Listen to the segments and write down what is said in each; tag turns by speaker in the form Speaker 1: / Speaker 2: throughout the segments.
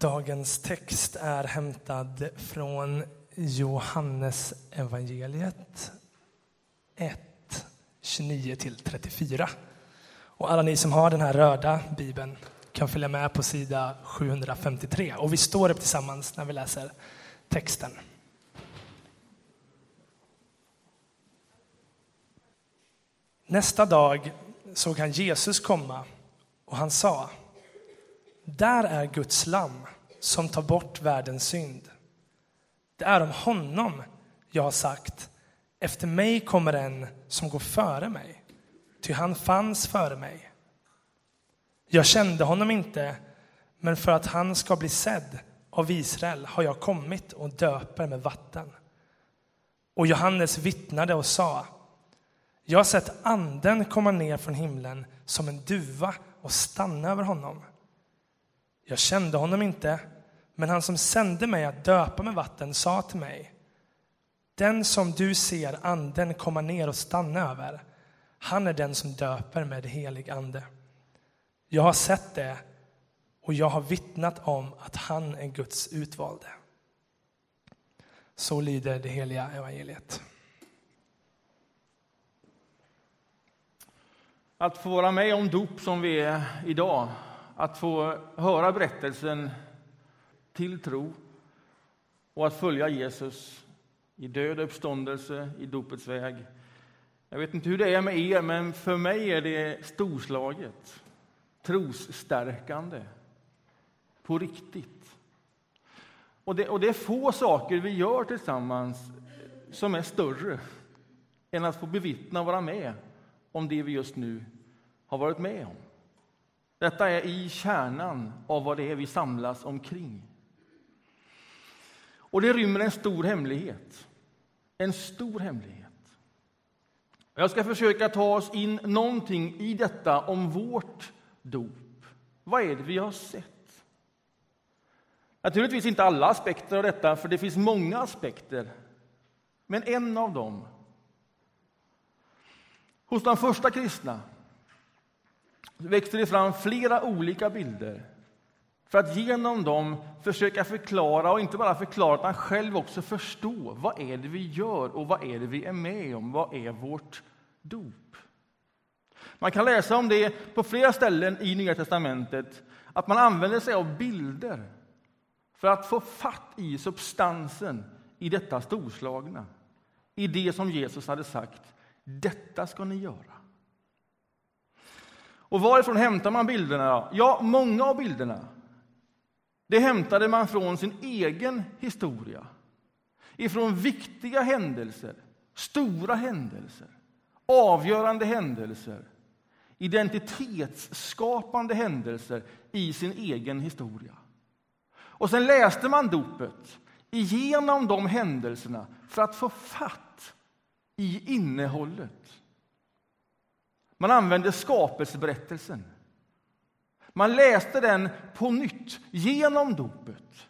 Speaker 1: Dagens text är hämtad från Johannes evangeliet 1, 29-34. Och alla ni som har den här röda bibeln kan följa med på sida 753. Och vi står upp tillsammans när vi läser texten. Nästa dag såg han Jesus komma och han sa där är Guds lamm som tar bort världens synd. Det är om honom jag har sagt efter mig kommer en som går före mig, ty han fanns före mig. Jag kände honom inte, men för att han ska bli sedd av Israel har jag kommit och döper med vatten. Och Johannes vittnade och sa jag har sett anden komma ner från himlen som en duva och stanna över honom. Jag kände honom inte, men han som sände mig att döpa med vatten sa till mig Den som du ser anden komma ner och stanna över, han är den som döper med helig ande. Jag har sett det och jag har vittnat om att han är Guds utvalde. Så lyder det heliga evangeliet.
Speaker 2: Att få vara med om dop som vi är idag, att få höra berättelsen till tro och att följa Jesus i död och uppståndelse, i dopets väg. Jag vet inte hur det är med er, men för mig är det storslaget, trosstärkande, på riktigt. Och det, och det är få saker vi gör tillsammans som är större än att få bevittna och vara med om det vi just nu har varit med om. Detta är i kärnan av vad det är vi samlas omkring. Och det rymmer en stor hemlighet. En stor hemlighet. Jag ska försöka ta oss in någonting i detta om vårt dop. Vad är det vi har sett? Naturligtvis inte alla aspekter av detta, för det finns många aspekter. Men en av dem Hos de första kristna växte det fram flera olika bilder för att genom dem försöka förklara, och inte bara förklara, utan själv också förstå vad är det vi gör och vad är det vi är med om. Vad är vårt dop? Man kan läsa om det på flera ställen i Nya testamentet, att man använder sig av bilder för att få fatt i substansen i detta storslagna, i det som Jesus hade sagt detta ska ni göra. Och varifrån hämtar man bilderna? Ja, många av bilderna det hämtade man från sin egen historia. Ifrån viktiga händelser, stora händelser, avgörande händelser identitetsskapande händelser i sin egen historia. Och sen läste man dopet igenom de händelserna för att få fatt i innehållet. Man använde skapelseberättelsen. Man läste den på nytt genom dopet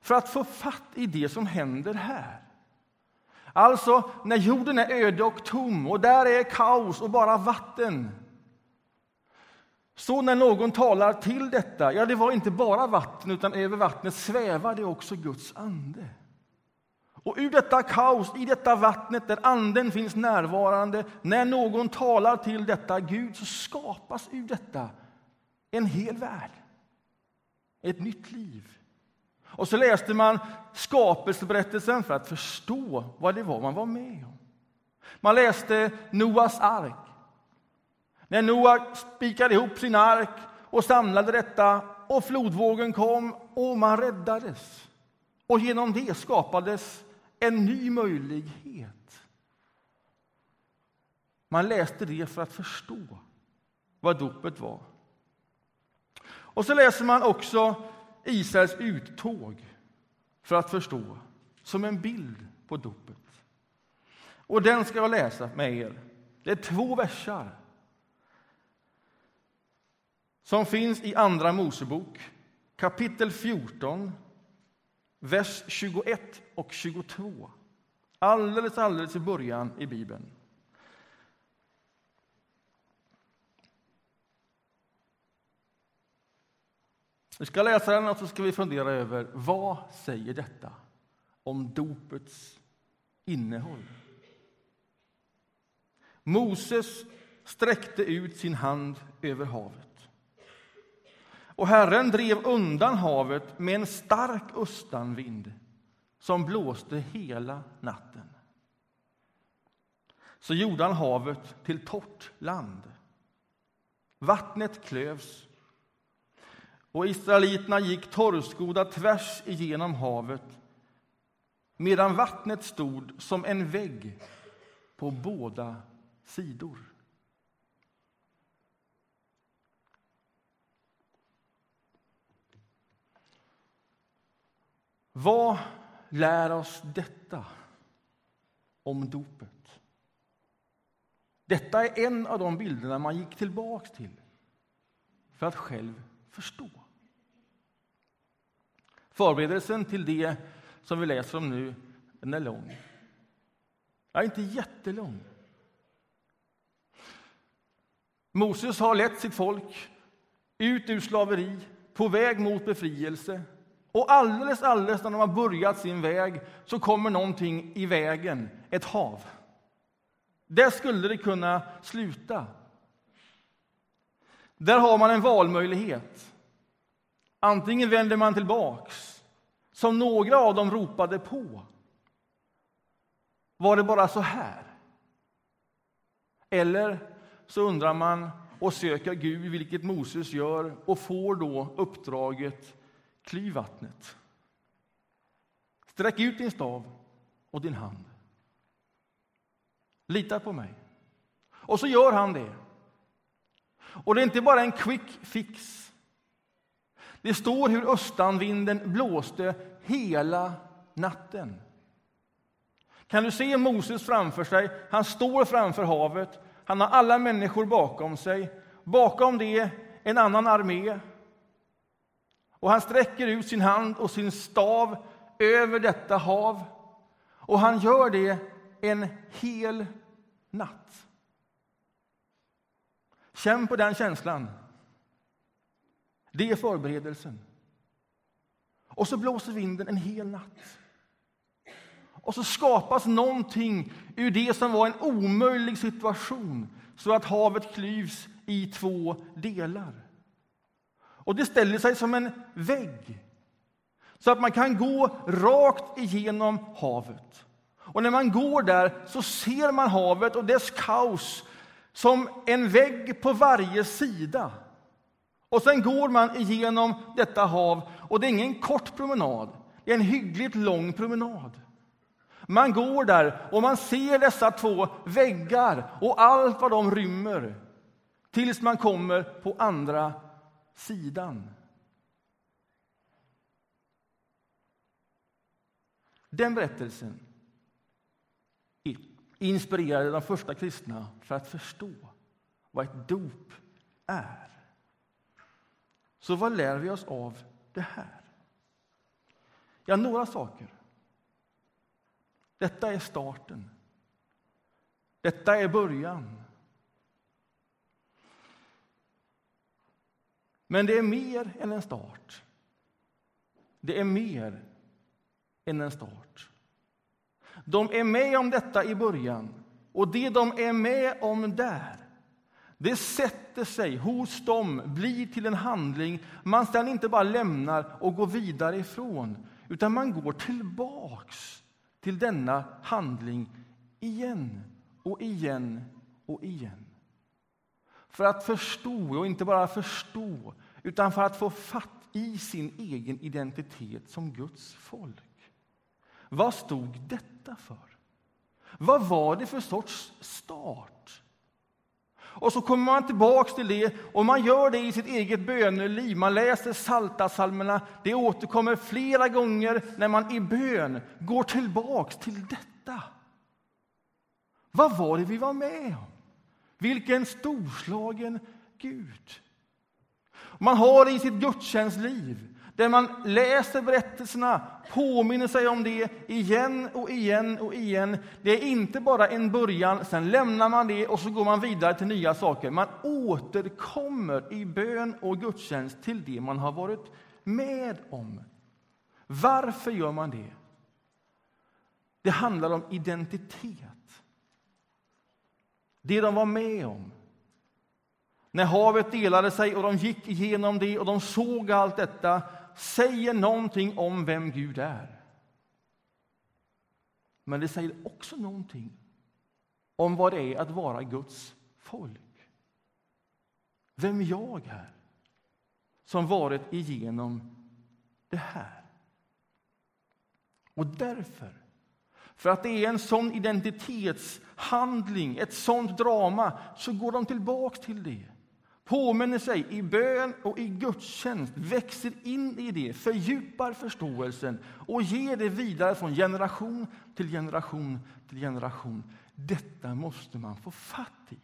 Speaker 2: för att få fatt i det som händer här. Alltså, när jorden är öde och tom och där är kaos och bara vatten. Så när någon talar till detta, ja, det var inte bara vatten, utan över vattnet svävade också Guds ande. Och ur detta kaos, i detta vattnet där Anden finns närvarande, när någon talar till detta Gud, så skapas ur detta en hel värld. Ett nytt liv. Och så läste man skapelseberättelsen för att förstå vad det var man var med om. Man läste Noas ark. När Noa spikade ihop sin ark och samlade detta och flodvågen kom och man räddades. Och genom det skapades en ny möjlighet. Man läste det för att förstå vad dopet var. Och så läser man också Israels uttåg för att förstå, som en bild på dopet. Och den ska jag läsa med er. Det är två versar som finns i Andra Mosebok, kapitel 14, vers 21 och 22. Alldeles, alldeles i början i Bibeln. Vi ska läsa den och så ska vi fundera över vad säger detta om dopets innehåll. Moses sträckte ut sin hand över havet. Och Herren drev undan havet med en stark östanvind som blåste hela natten. Så gjorde han havet till torrt land. Vattnet klövs och israeliterna gick torrskodda tvärs igenom havet medan vattnet stod som en vägg på båda sidor. Vad lär oss detta om dopet? Detta är en av de bilderna man gick tillbaka till för att själv förstå. Förberedelsen till det som vi läser om nu den är lång. Ja, är inte jättelång. Moses har lett sitt folk ut ur slaveri, på väg mot befrielse. Och alldeles, alldeles när de har börjat sin väg så kommer någonting i vägen, ett hav. Där skulle det kunna sluta. Där har man en valmöjlighet. Antingen vänder man tillbaks, som några av dem ropade på. Var det bara så här? Eller så undrar man och söker Gud, vilket Moses gör, och får då uppdraget klyv vattnet. Sträck ut din stav och din hand. Lita på mig. Och så gör han det. Och det är inte bara en quick fix. Det står hur östanvinden blåste hela natten. Kan du se Moses framför sig? Han står framför havet. Han har alla människor bakom sig. Bakom det en annan armé. Och han sträcker ut sin hand och sin stav över detta hav. Och han gör det en hel natt. Känn på den känslan. Det är förberedelsen. Och så blåser vinden en hel natt. Och så skapas någonting ur det som var en omöjlig situation så att havet klyvs i två delar. Och det ställer sig som en vägg så att man kan gå rakt igenom havet. Och när man går där så ser man havet och dess kaos som en vägg på varje sida. Och sen går man igenom detta hav och det är ingen kort promenad, det är en hyggligt lång promenad. Man går där och man ser dessa två väggar och allt vad de rymmer tills man kommer på andra sidan. Den berättelsen inspirerade de första kristna för att förstå vad ett dop är. Så vad lär vi oss av det här? Ja, några saker. Detta är starten. Detta är början. Men det är mer än en start. Det är mer än en start. De är med om detta i början, och det de är med om där det sätter sig hos dem, blir till en handling man sedan inte bara lämnar och går vidare ifrån utan man går tillbaks till denna handling igen och igen och igen. För att förstå, och inte bara förstå, utan för att få fatt i sin egen identitet som Guds folk. Vad stod detta för? Vad var det för sorts start? Och så kommer man tillbaks till det och man gör det i sitt eget böneliv. Man läser Saltasalmerna. Det återkommer flera gånger när man i bön går tillbaks till detta. Vad var det vi var med om? Vilken storslagen Gud! Man har i sitt gudstjänstliv där man läser berättelserna, påminner sig om det igen och igen och igen. Det är inte bara en början, sen lämnar man det och så går man vidare till nya saker. Man återkommer i bön och gudstjänst till det man har varit med om. Varför gör man det? Det handlar om identitet. Det de var med om. När havet delade sig och de gick igenom det och de såg allt detta säger någonting om vem Gud är. Men det säger också någonting om vad det är att vara Guds folk. Vem jag är, som varit igenom det här. Och därför, för att det är en sån identitetshandling, ett sånt drama, så går de tillbaka till det påminner sig i bön och i gudstjänst, växer in i det, fördjupar förståelsen och ger det vidare från generation till generation till generation. Detta måste man få fatt i.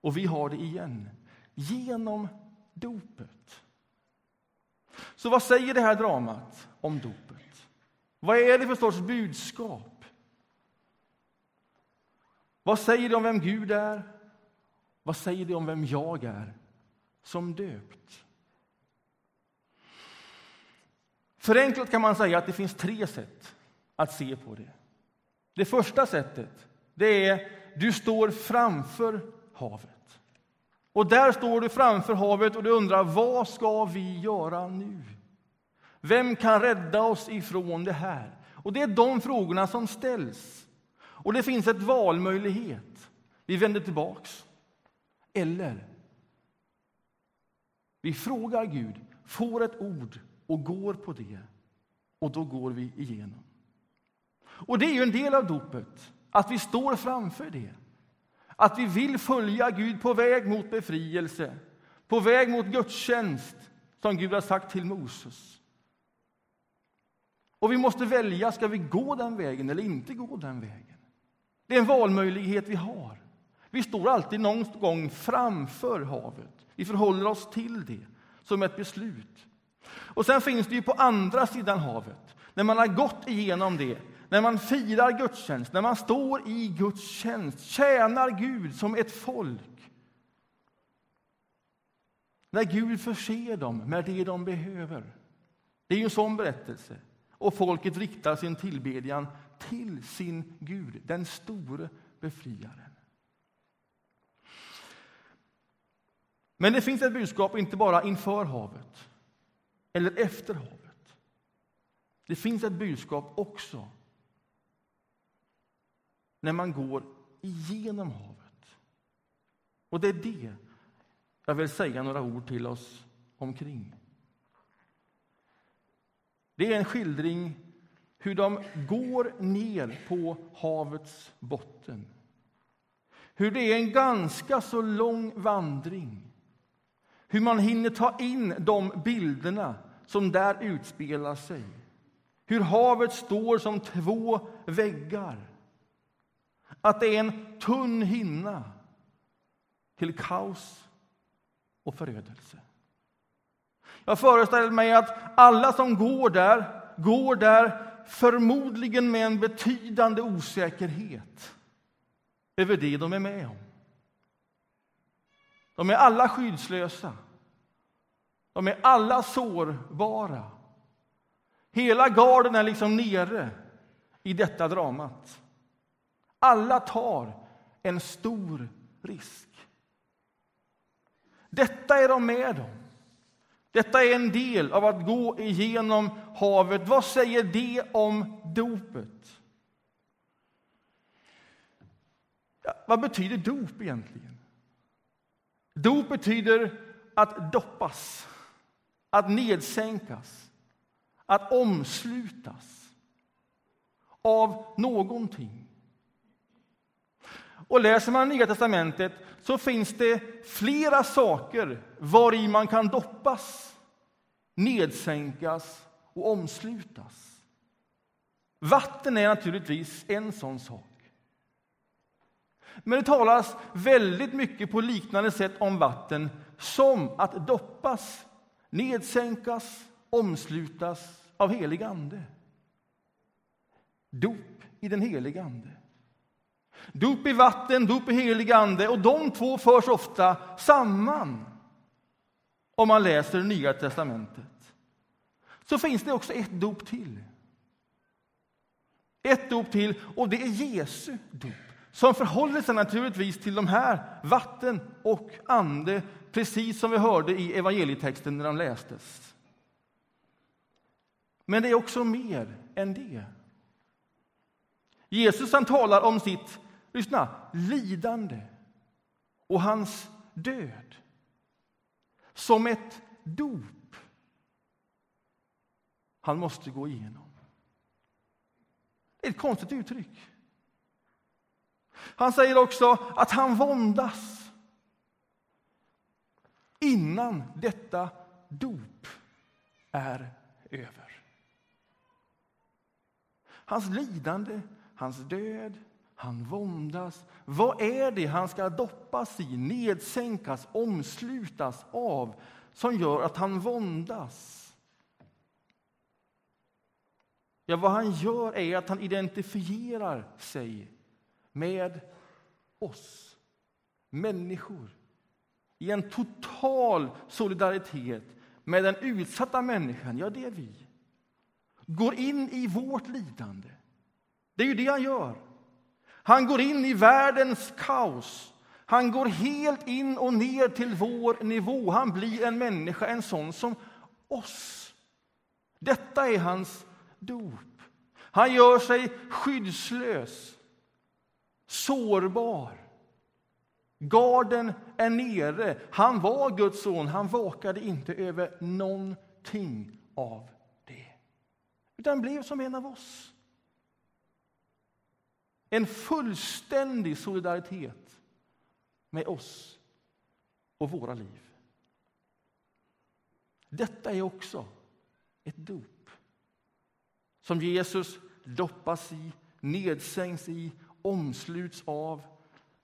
Speaker 2: Och vi har det igen, genom dopet. Så vad säger det här dramat om dopet? Vad är det för sorts budskap? Vad säger det om vem Gud är? Vad säger det om vem jag är som döpt? Förenklat kan man säga att det finns tre sätt att se på det. Det första sättet det är du står framför havet. Och där står du framför havet och du undrar vad ska vi göra nu? Vem kan rädda oss ifrån det här? Och Det är de frågorna som ställs. Och det finns ett valmöjlighet. Vi vänder tillbaks. Eller vi frågar Gud, får ett ord och går på det. Och då går vi igenom. Och det är ju en del av dopet, att vi står framför det. Att vi vill följa Gud på väg mot befrielse, på väg mot gudstjänst, som Gud har sagt till Moses. Och vi måste välja, ska vi gå den vägen eller inte gå den vägen? Det är en valmöjlighet vi har. Vi står alltid någon gång framför havet. Vi förhåller oss till det som ett beslut. Och sen finns det ju på andra sidan havet, när man har gått igenom det, när man firar gudstjänst, när man står i Guds tjänst, tjänar Gud som ett folk. När Gud förser dem med det de behöver. Det är ju en sån berättelse. Och folket riktar sin tillbedjan till sin Gud, den store befriaren. Men det finns ett budskap inte bara inför havet eller efter havet. Det finns ett budskap också när man går igenom havet. Och det är det jag vill säga några ord till oss omkring. Det är en skildring hur de går ner på havets botten. Hur det är en ganska så lång vandring hur man hinner ta in de bilderna som där utspelar sig. Hur havet står som två väggar. Att det är en tunn hinna till kaos och förödelse. Jag föreställer mig att alla som går där, går där förmodligen med en betydande osäkerhet över det de är med om. De är alla skyddslösa. De är alla sårbara. Hela garden är liksom nere i detta dramat. Alla tar en stor risk. Detta är de med om. Detta är en del av att gå igenom havet. Vad säger det om dopet? Ja, vad betyder dop egentligen? Dop betyder att doppas, att nedsänkas, att omslutas av någonting. Och läser man Nya testamentet så finns det flera saker var i man kan doppas, nedsänkas och omslutas. Vatten är naturligtvis en sån sak. Men det talas väldigt mycket på liknande sätt om vatten som att doppas, nedsänkas, omslutas av helig ande. Dop i den heliga Ande. Dop i vatten, dop i helig Ande, och de två förs ofta samman. om man läser Nya testamentet, så finns det också ett dop till. Ett dop till, och det är Jesu dop som förhåller sig naturligtvis till de här, vatten och ande, precis som vi hörde i evangelietexten när de lästes. Men det är också mer än det. Jesus han talar om sitt lyssna, lidande och hans död som ett dop han måste gå igenom. Det är ett konstigt uttryck. Han säger också att han våndas innan detta dop är över. Hans lidande, hans död, han våndas. Vad är det han ska doppas i, nedsänkas, omslutas av som gör att han våndas? Ja, vad han gör är att han identifierar sig med oss människor i en total solidaritet med den utsatta människan. Ja, det är vi. Går in i vårt lidande. Det är ju det han gör. Han går in i världens kaos. Han går helt in och ner till vår nivå. Han blir en människa, en sån som oss. Detta är hans dop. Han gör sig skyddslös, sårbar. Garden är nere. Han var Guds son. Han vakade inte över någonting av det, utan blev som en av oss. En fullständig solidaritet med oss och våra liv. Detta är också ett dop som Jesus doppas i, nedsänks i, omsluts av.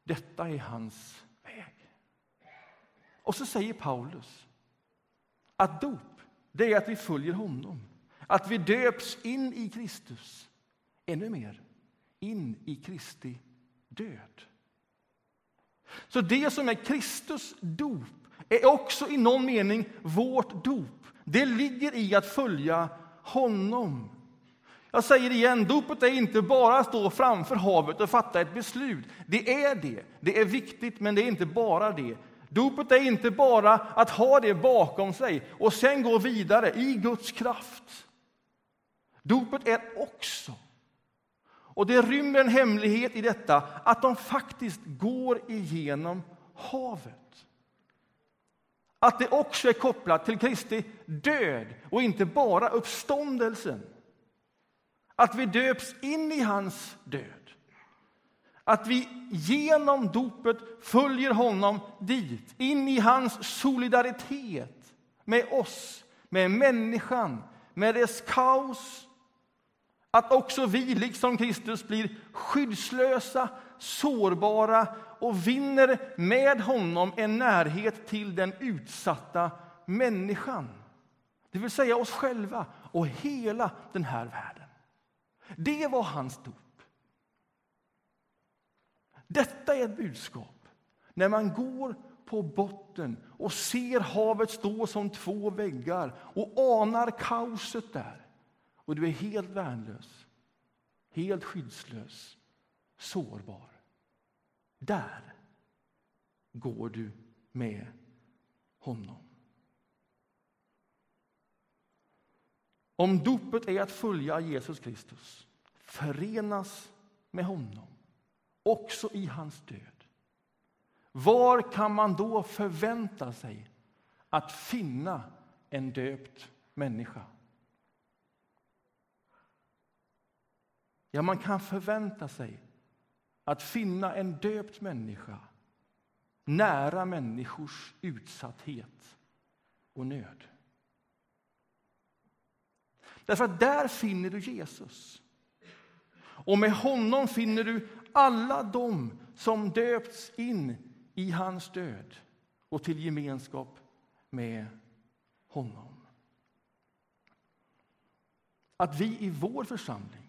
Speaker 2: Detta är hans väg. Och så säger Paulus att dop, det är att vi följer honom. Att vi döps in i Kristus. Ännu mer, in i Kristi död. Så det som är Kristus dop är också i någon mening vårt dop. Det ligger i att följa honom. Jag säger igen, dopet är inte bara att stå framför havet och fatta ett beslut. Det är det. Det är viktigt, men det är inte bara det. Dopet är inte bara att ha det bakom sig och sen gå vidare i Guds kraft. Dopet är också, och det rymmer en hemlighet i detta, att de faktiskt går igenom havet. Att det också är kopplat till Kristi död och inte bara uppståndelsen. Att vi döps in i hans död. Att vi genom dopet följer honom dit, in i hans solidaritet med oss, med människan, med dess kaos. Att också vi, liksom Kristus, blir skyddslösa, sårbara och vinner med honom en närhet till den utsatta människan. Det vill säga oss själva och hela den här världen. Det var hans dop. Detta är ett budskap. När man går på botten och ser havet stå som två väggar och anar kaoset där. Och du är helt värnlös, helt skyddslös, sårbar. Där går du med honom. Om dopet är att följa Jesus Kristus, förenas med honom, också i hans död. Var kan man då förvänta sig att finna en döpt människa? Ja, man kan förvänta sig att finna en döpt människa nära människors utsatthet och nöd. Därför att där finner du Jesus. Och med honom finner du alla dem som döpts in i hans död och till gemenskap med honom. Att vi i vår församling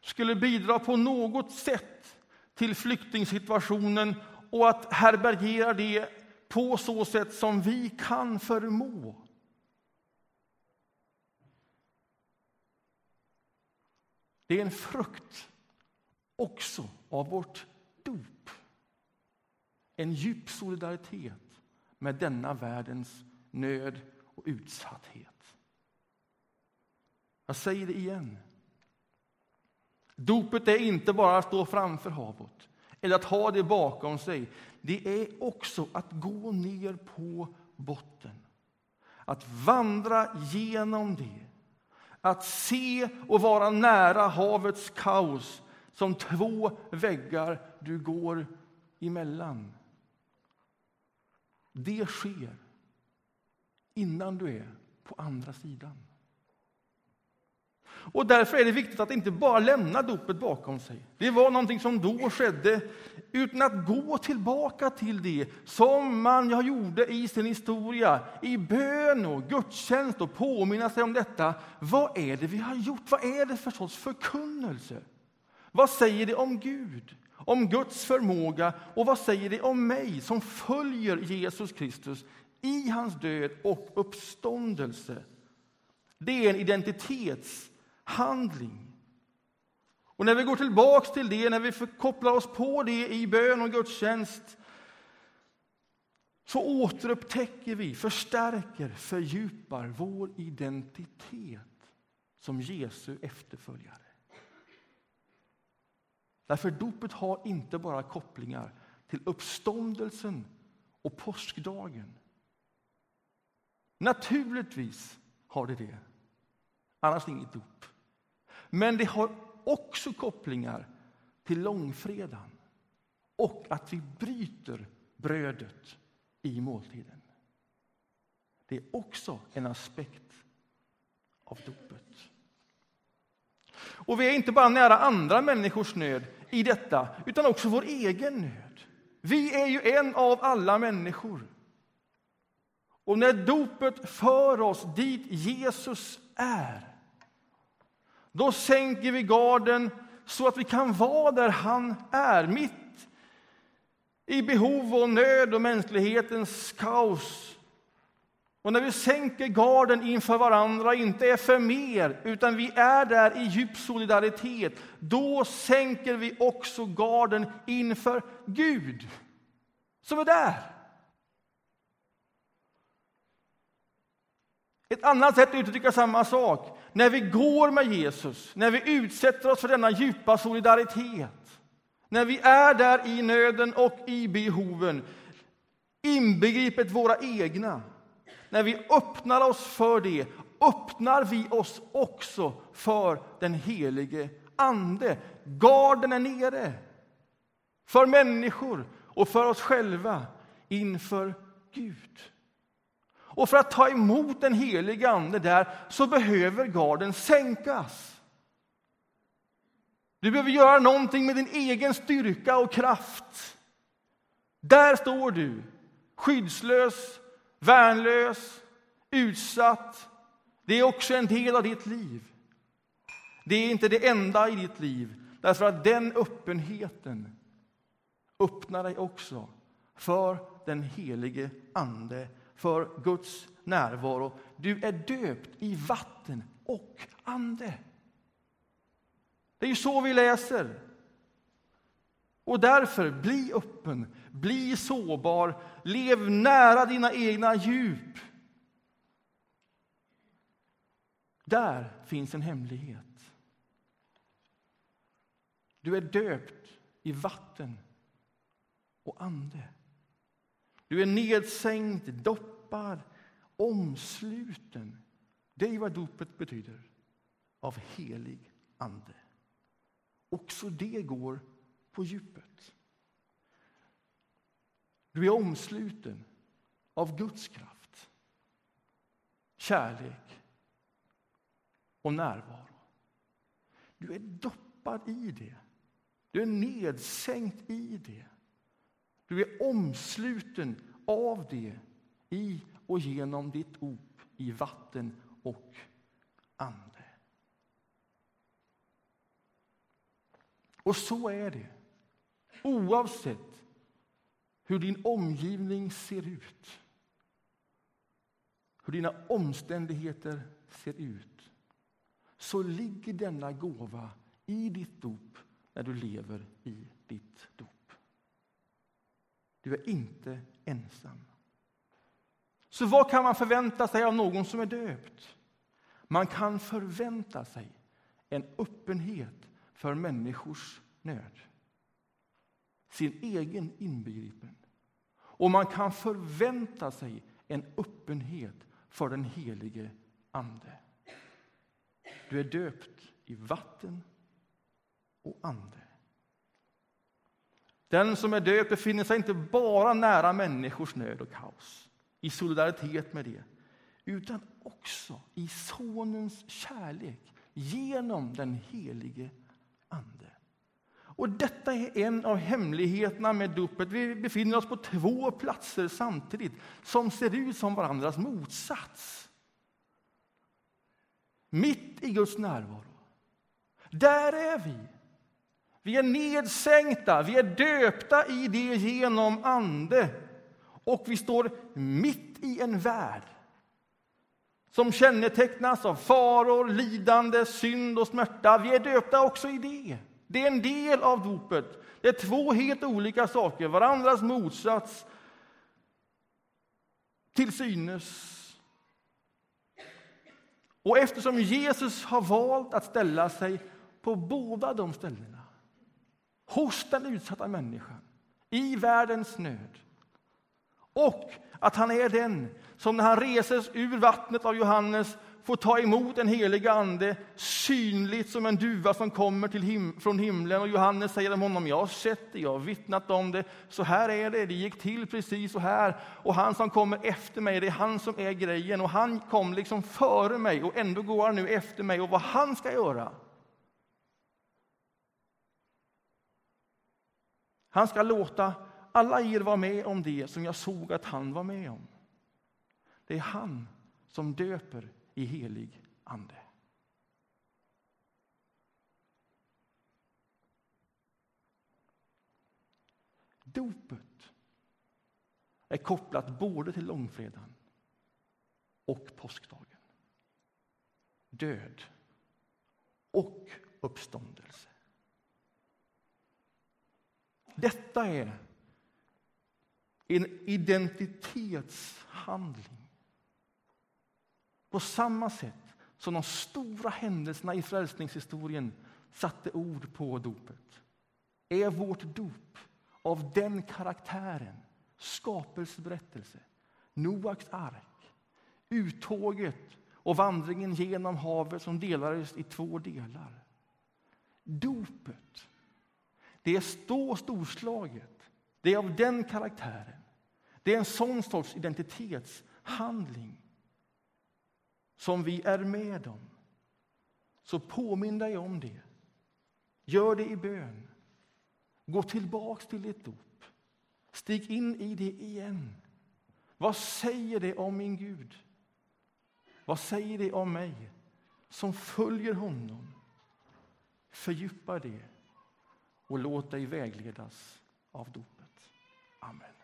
Speaker 2: skulle bidra på något sätt till flyktingsituationen och att härbärgera det på så sätt som vi kan förmå. Det är en frukt också av vårt dop. En djup solidaritet med denna världens nöd och utsatthet. Jag säger det igen. Dopet är inte bara att stå framför havet eller att ha det bakom sig. Det är också att gå ner på botten. Att vandra genom det. Att se och vara nära havets kaos som två väggar du går emellan. Det sker innan du är på andra sidan. Och Därför är det viktigt att inte bara lämna dopet bakom sig. Det var någonting som då skedde, utan att gå tillbaka till det som man gjorde i sin historia, i bön och gudstjänst och påminna sig om detta. Vad är det vi har gjort? Vad är det för sorts förkunnelse? Vad säger det om Gud, om Guds förmåga och vad säger det om mig som följer Jesus Kristus i hans död och uppståndelse? Det är en identitets handling. Och när vi går tillbaks till det, när vi kopplar oss på det i bön och gudstjänst så återupptäcker vi, förstärker, fördjupar vår identitet som Jesu efterföljare. Därför dopet har inte bara kopplingar till uppståndelsen och påskdagen. Naturligtvis har det det. Annars inget dop. Men det har också kopplingar till långfredagen och att vi bryter brödet i måltiden. Det är också en aspekt av dopet. Och vi är inte bara nära andra människors nöd i detta, utan också vår egen nöd. Vi är ju en av alla människor. Och när dopet för oss dit Jesus är, då sänker vi garden så att vi kan vara där han är, mitt i behov och nöd och mänsklighetens kaos och när vi sänker garden inför varandra, inte är för mer, utan vi är där i djup solidaritet, då sänker vi också garden inför Gud, som är där. Ett annat sätt att uttrycka samma sak, när vi går med Jesus, när vi utsätter oss för denna djupa solidaritet, när vi är där i nöden och i behoven, inbegripet våra egna, när vi öppnar oss för det öppnar vi oss också för den helige Ande. Garden är nere för människor och för oss själva inför Gud. Och för att ta emot den helige Ande där så behöver garden sänkas. Du behöver göra någonting med din egen styrka och kraft. Där står du, skyddslös, värnlös, utsatt. Det är också en del av ditt liv. Det är inte det enda i ditt liv, därför att den öppenheten öppnar dig också för den helige Ande, för Guds närvaro. Du är döpt i vatten och ande. Det är ju så vi läser. Och därför, bli öppen, bli sårbar, lev nära dina egna djup. Där finns en hemlighet. Du är döpt i vatten och ande. Du är nedsänkt, doppad, omsluten. Det är vad dopet betyder, av helig ande. Också det går på djupet. Du är omsluten av Guds kraft, kärlek och närvaro. Du är doppad i det. Du är nedsänkt i det. Du är omsluten av det i och genom ditt op i vatten och ande. Och så är det oavsett hur din omgivning ser ut, hur dina omständigheter ser ut, så ligger denna gåva i ditt dop när du lever i ditt dop. Du är inte ensam. Så vad kan man förvänta sig av någon som är döpt? Man kan förvänta sig en öppenhet för människors nöd. Sin egen inbegripen. Och man kan förvänta sig en öppenhet för den helige Ande. Du är döpt i vatten och ande. Den som är döpt befinner sig inte bara nära människors nöd och kaos, i solidaritet med det, utan också i Sonens kärlek genom den helige Ande. Och Detta är en av hemligheterna med dopet. Vi befinner oss på två platser samtidigt som ser ut som varandras motsats. Mitt i Guds närvaro. Där är vi. Vi är nedsänkta, vi är döpta i det genom Ande. Och vi står mitt i en värld som kännetecknas av faror, lidande, synd och smärta. Vi är döpta också i det. Det är en del av dopet. Det är två helt olika saker, varandras motsats till synes. Och eftersom Jesus har valt att ställa sig på båda de ställena hos den utsatta människan, i världens nöd och att han är den som när han reses ur vattnet av Johannes får ta emot den heliga Ande synligt som en duva som kommer till him från himlen. Och Johannes säger om honom, jag har sett det, jag har vittnat om det. Så här är det, det gick till precis så här. Och han som kommer efter mig, det är han som är grejen. Och han kom liksom före mig och ändå går han nu efter mig. Och vad han ska göra, Han ska låta alla er vara med om det som jag såg att han var med om. Det är han som döper i helig ande. Dopet är kopplat både till långfredagen och påskdagen. Död och uppståndelse. Detta är en identitetshandling. På samma sätt som de stora händelserna i frälsningshistorien satte ord på dopet är vårt dop av den karaktären. Skapelseberättelse, Noaks ark, uttåget och vandringen genom havet som delades i två delar. Dopet det är så storslaget. Det är av den karaktären. Det är en sån sorts identitetshandling som vi är med om. Så påminn dig om det. Gör det i bön. Gå tillbaks till ditt dop. Stig in i det igen. Vad säger det om min Gud? Vad säger det om mig som följer honom? Fördjupa det och låt dig vägledas av dopet. Amen.